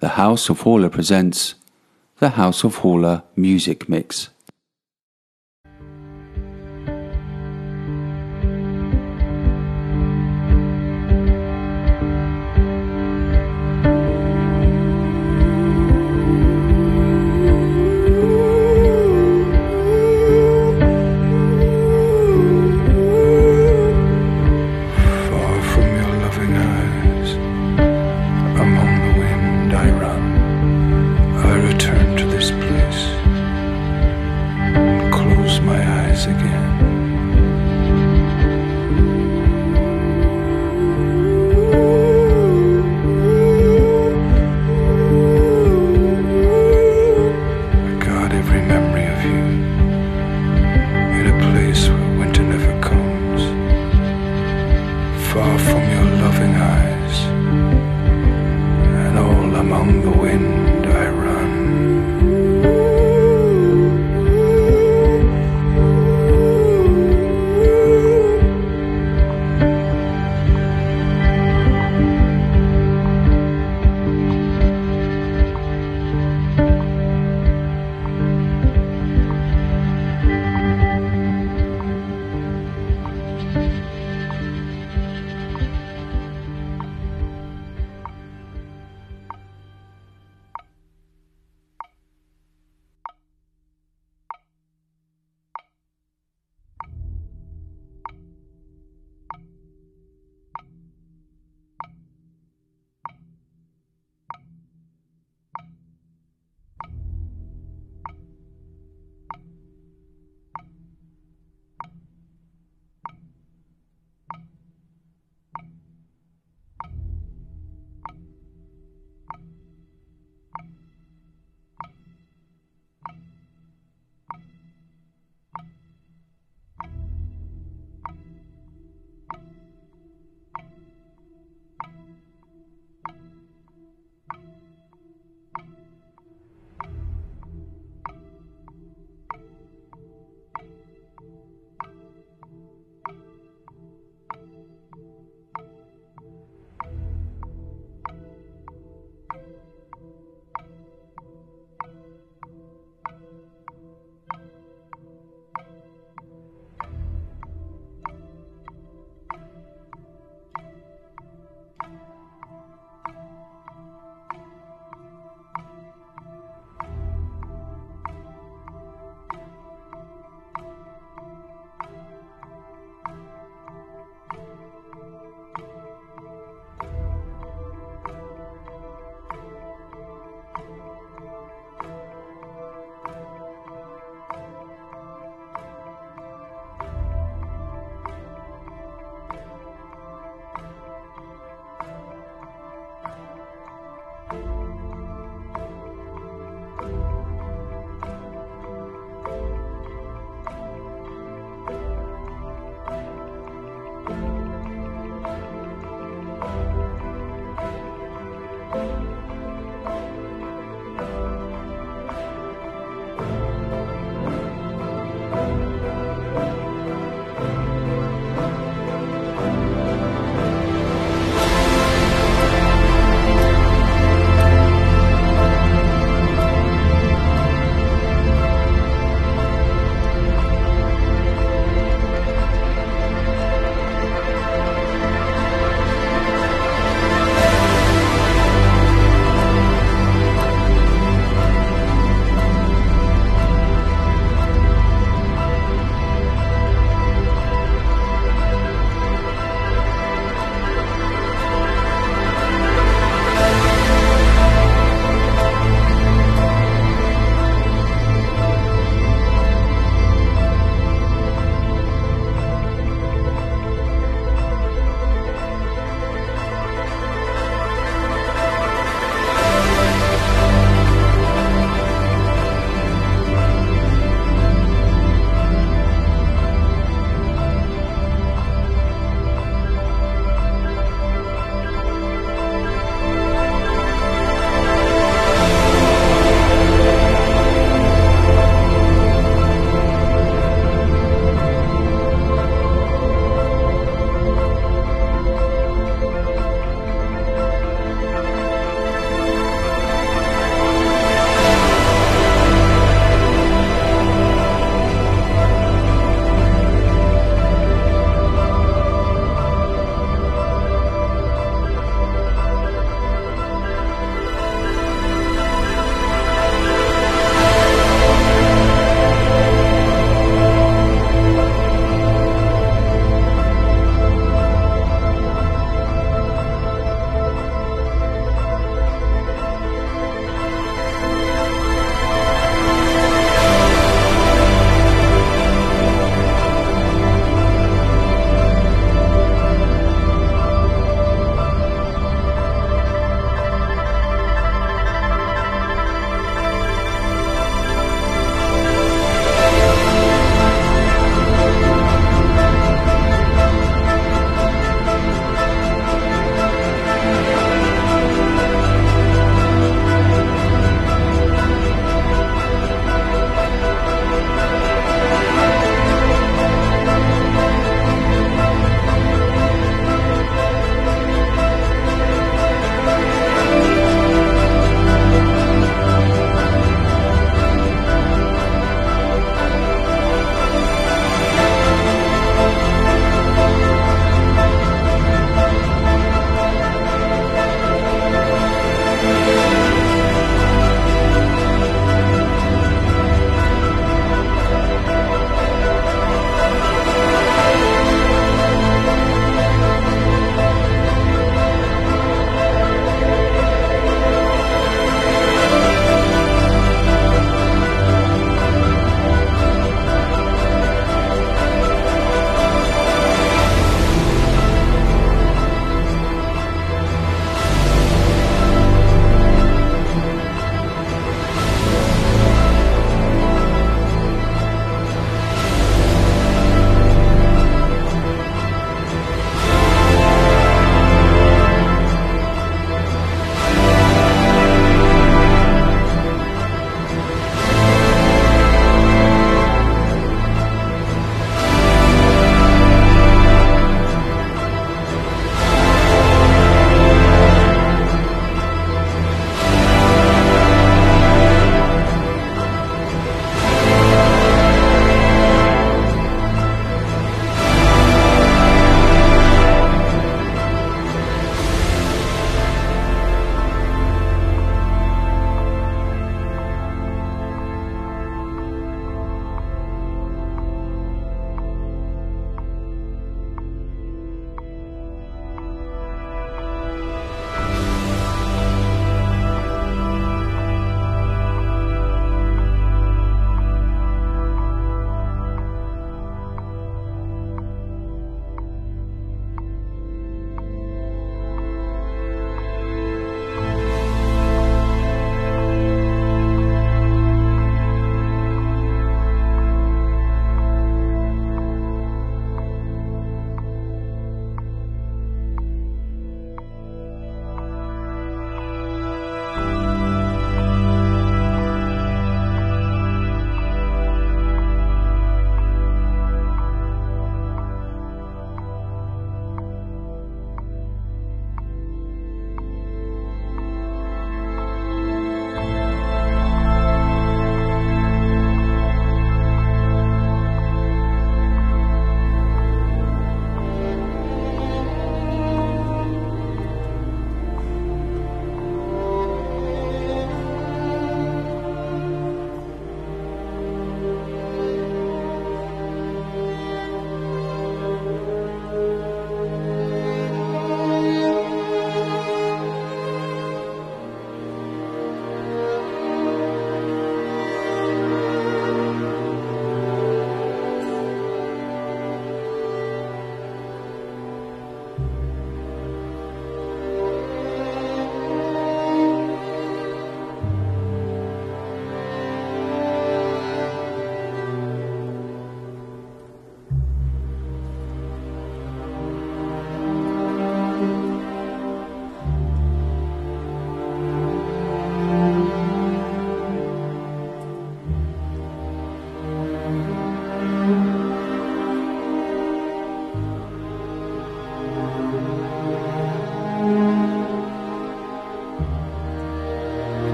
The House of Haller presents the House of Haller Music Mix.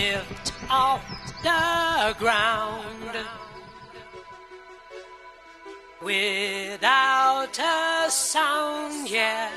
lift off the ground without a sound, yeah.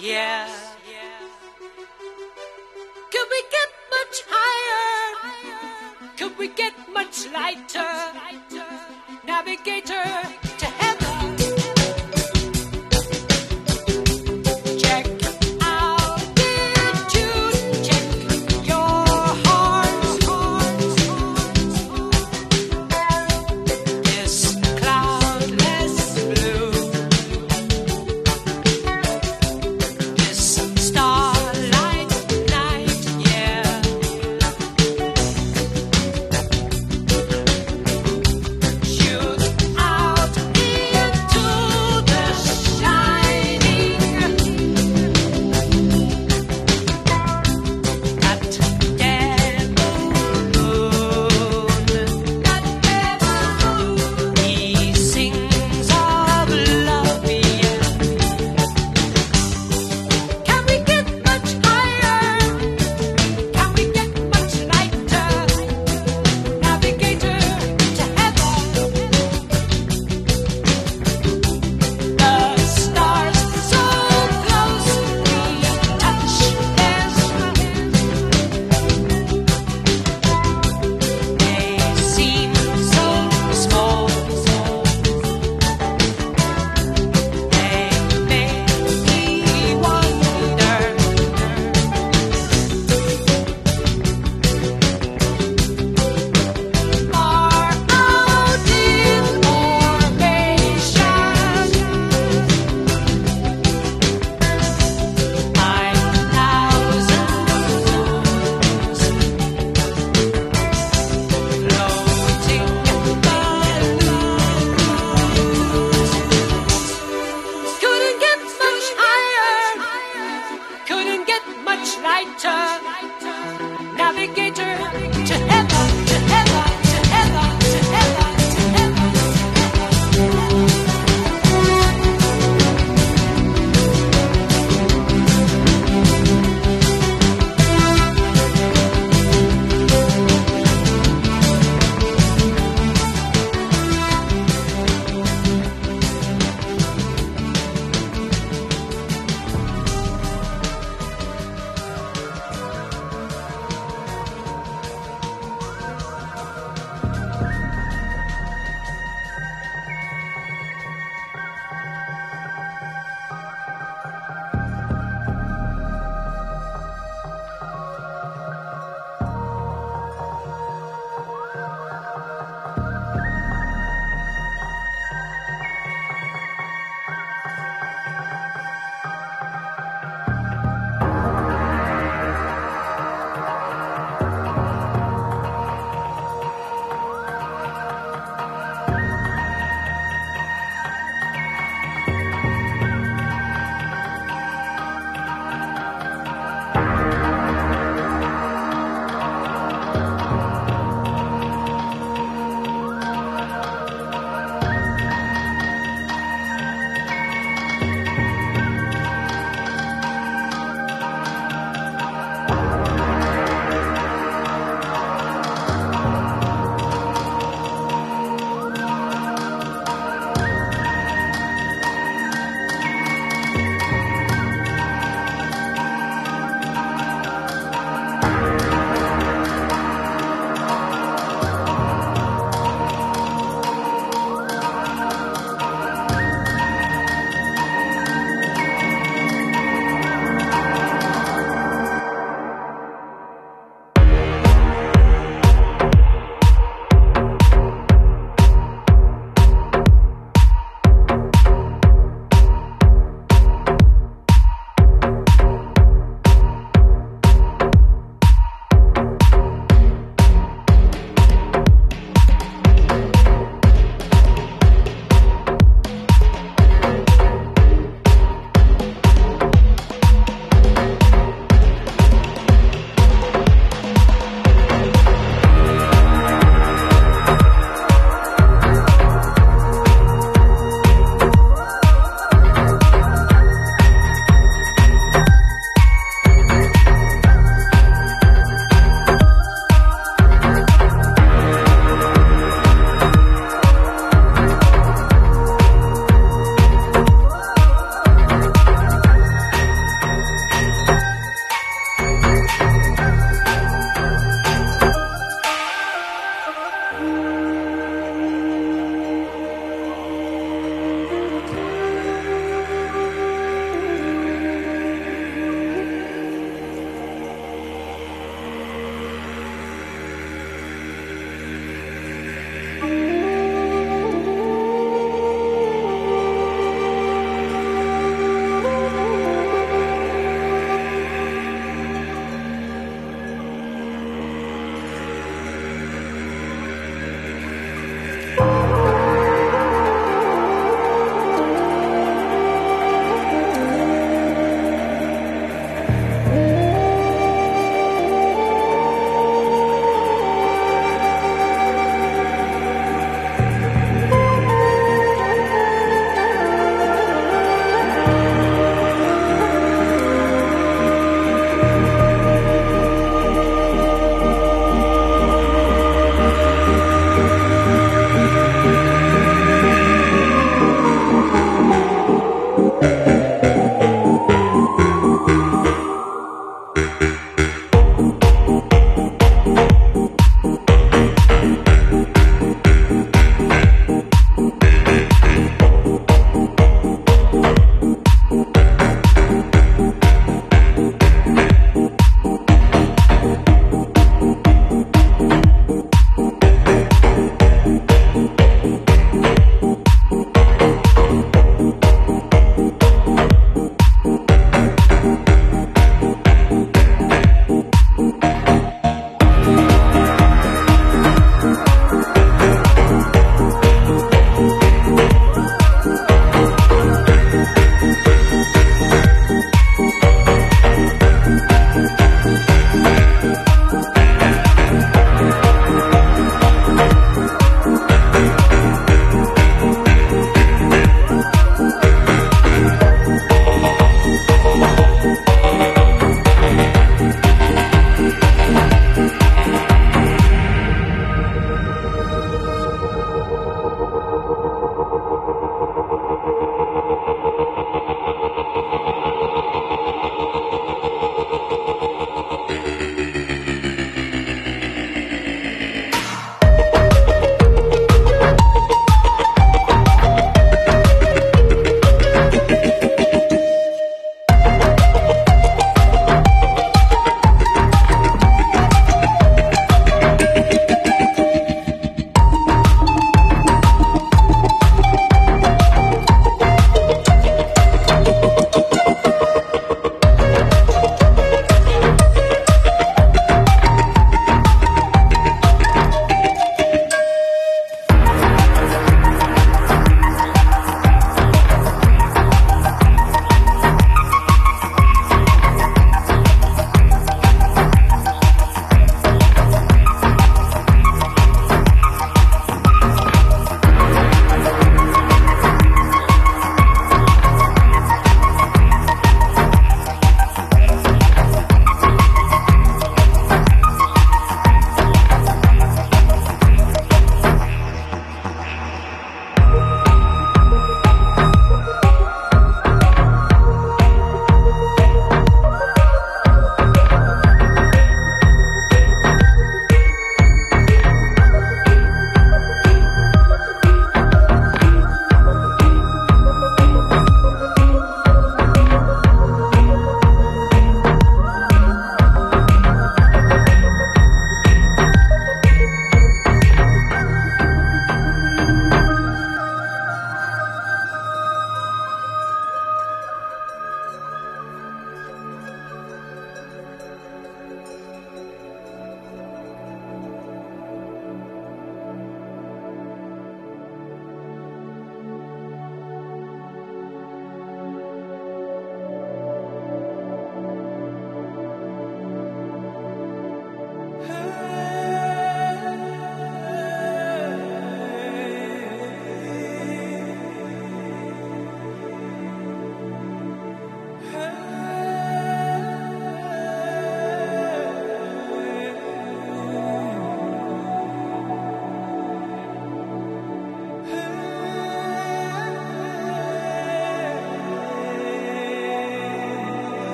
Yes, Could we get much higher? Could we get much lighter? Navigator.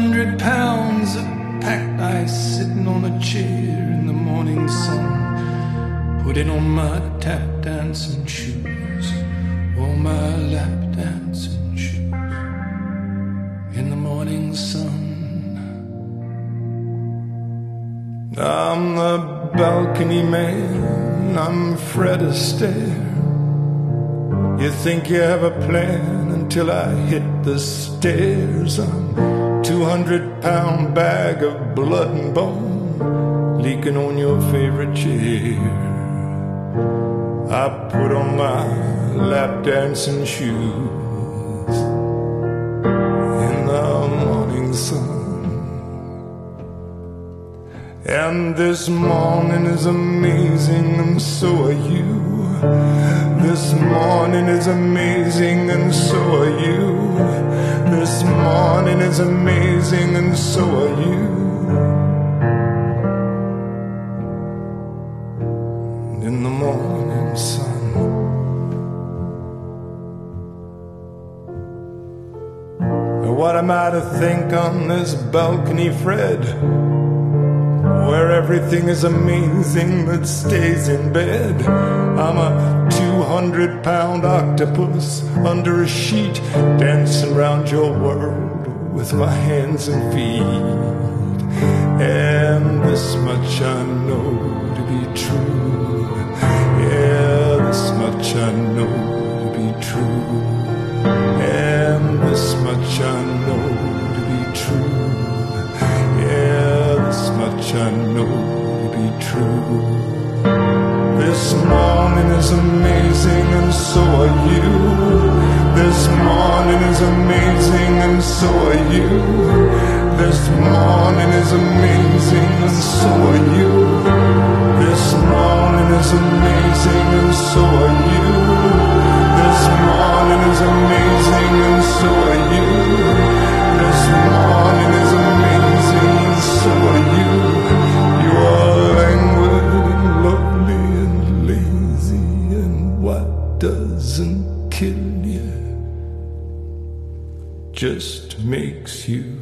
200 pounds of packed ice sitting on a chair in the morning sun, putting on my tap dancing shoes, or my lap dancing shoes in the morning sun. I'm the balcony man, I'm Fred Astaire. You think you have a plan until I hit the stairs. I'm 200 pound bag of blood and bone leaking on your favorite chair. I put on my lap dancing shoes in the morning sun. And this morning is amazing, and so are you. This morning is amazing, and so are you. This morning is amazing, and so are you. In the morning sun. What am I to think on this balcony, Fred? Where everything is amazing that stays in bed. I'm a 200 pound octopus under a sheet, dancing round your world with my hands and feet. And this much I know to be true. Yeah, this much I know to be true. And this much I know to be true. Much I know to be true. This morning is amazing, and so are you. This morning is amazing, and so are you. This morning is amazing, and so are you. This morning is amazing, and so are you. This morning is amazing, and so are you. This morning is so are you. You are languid and and lazy, and what doesn't kill you just makes you.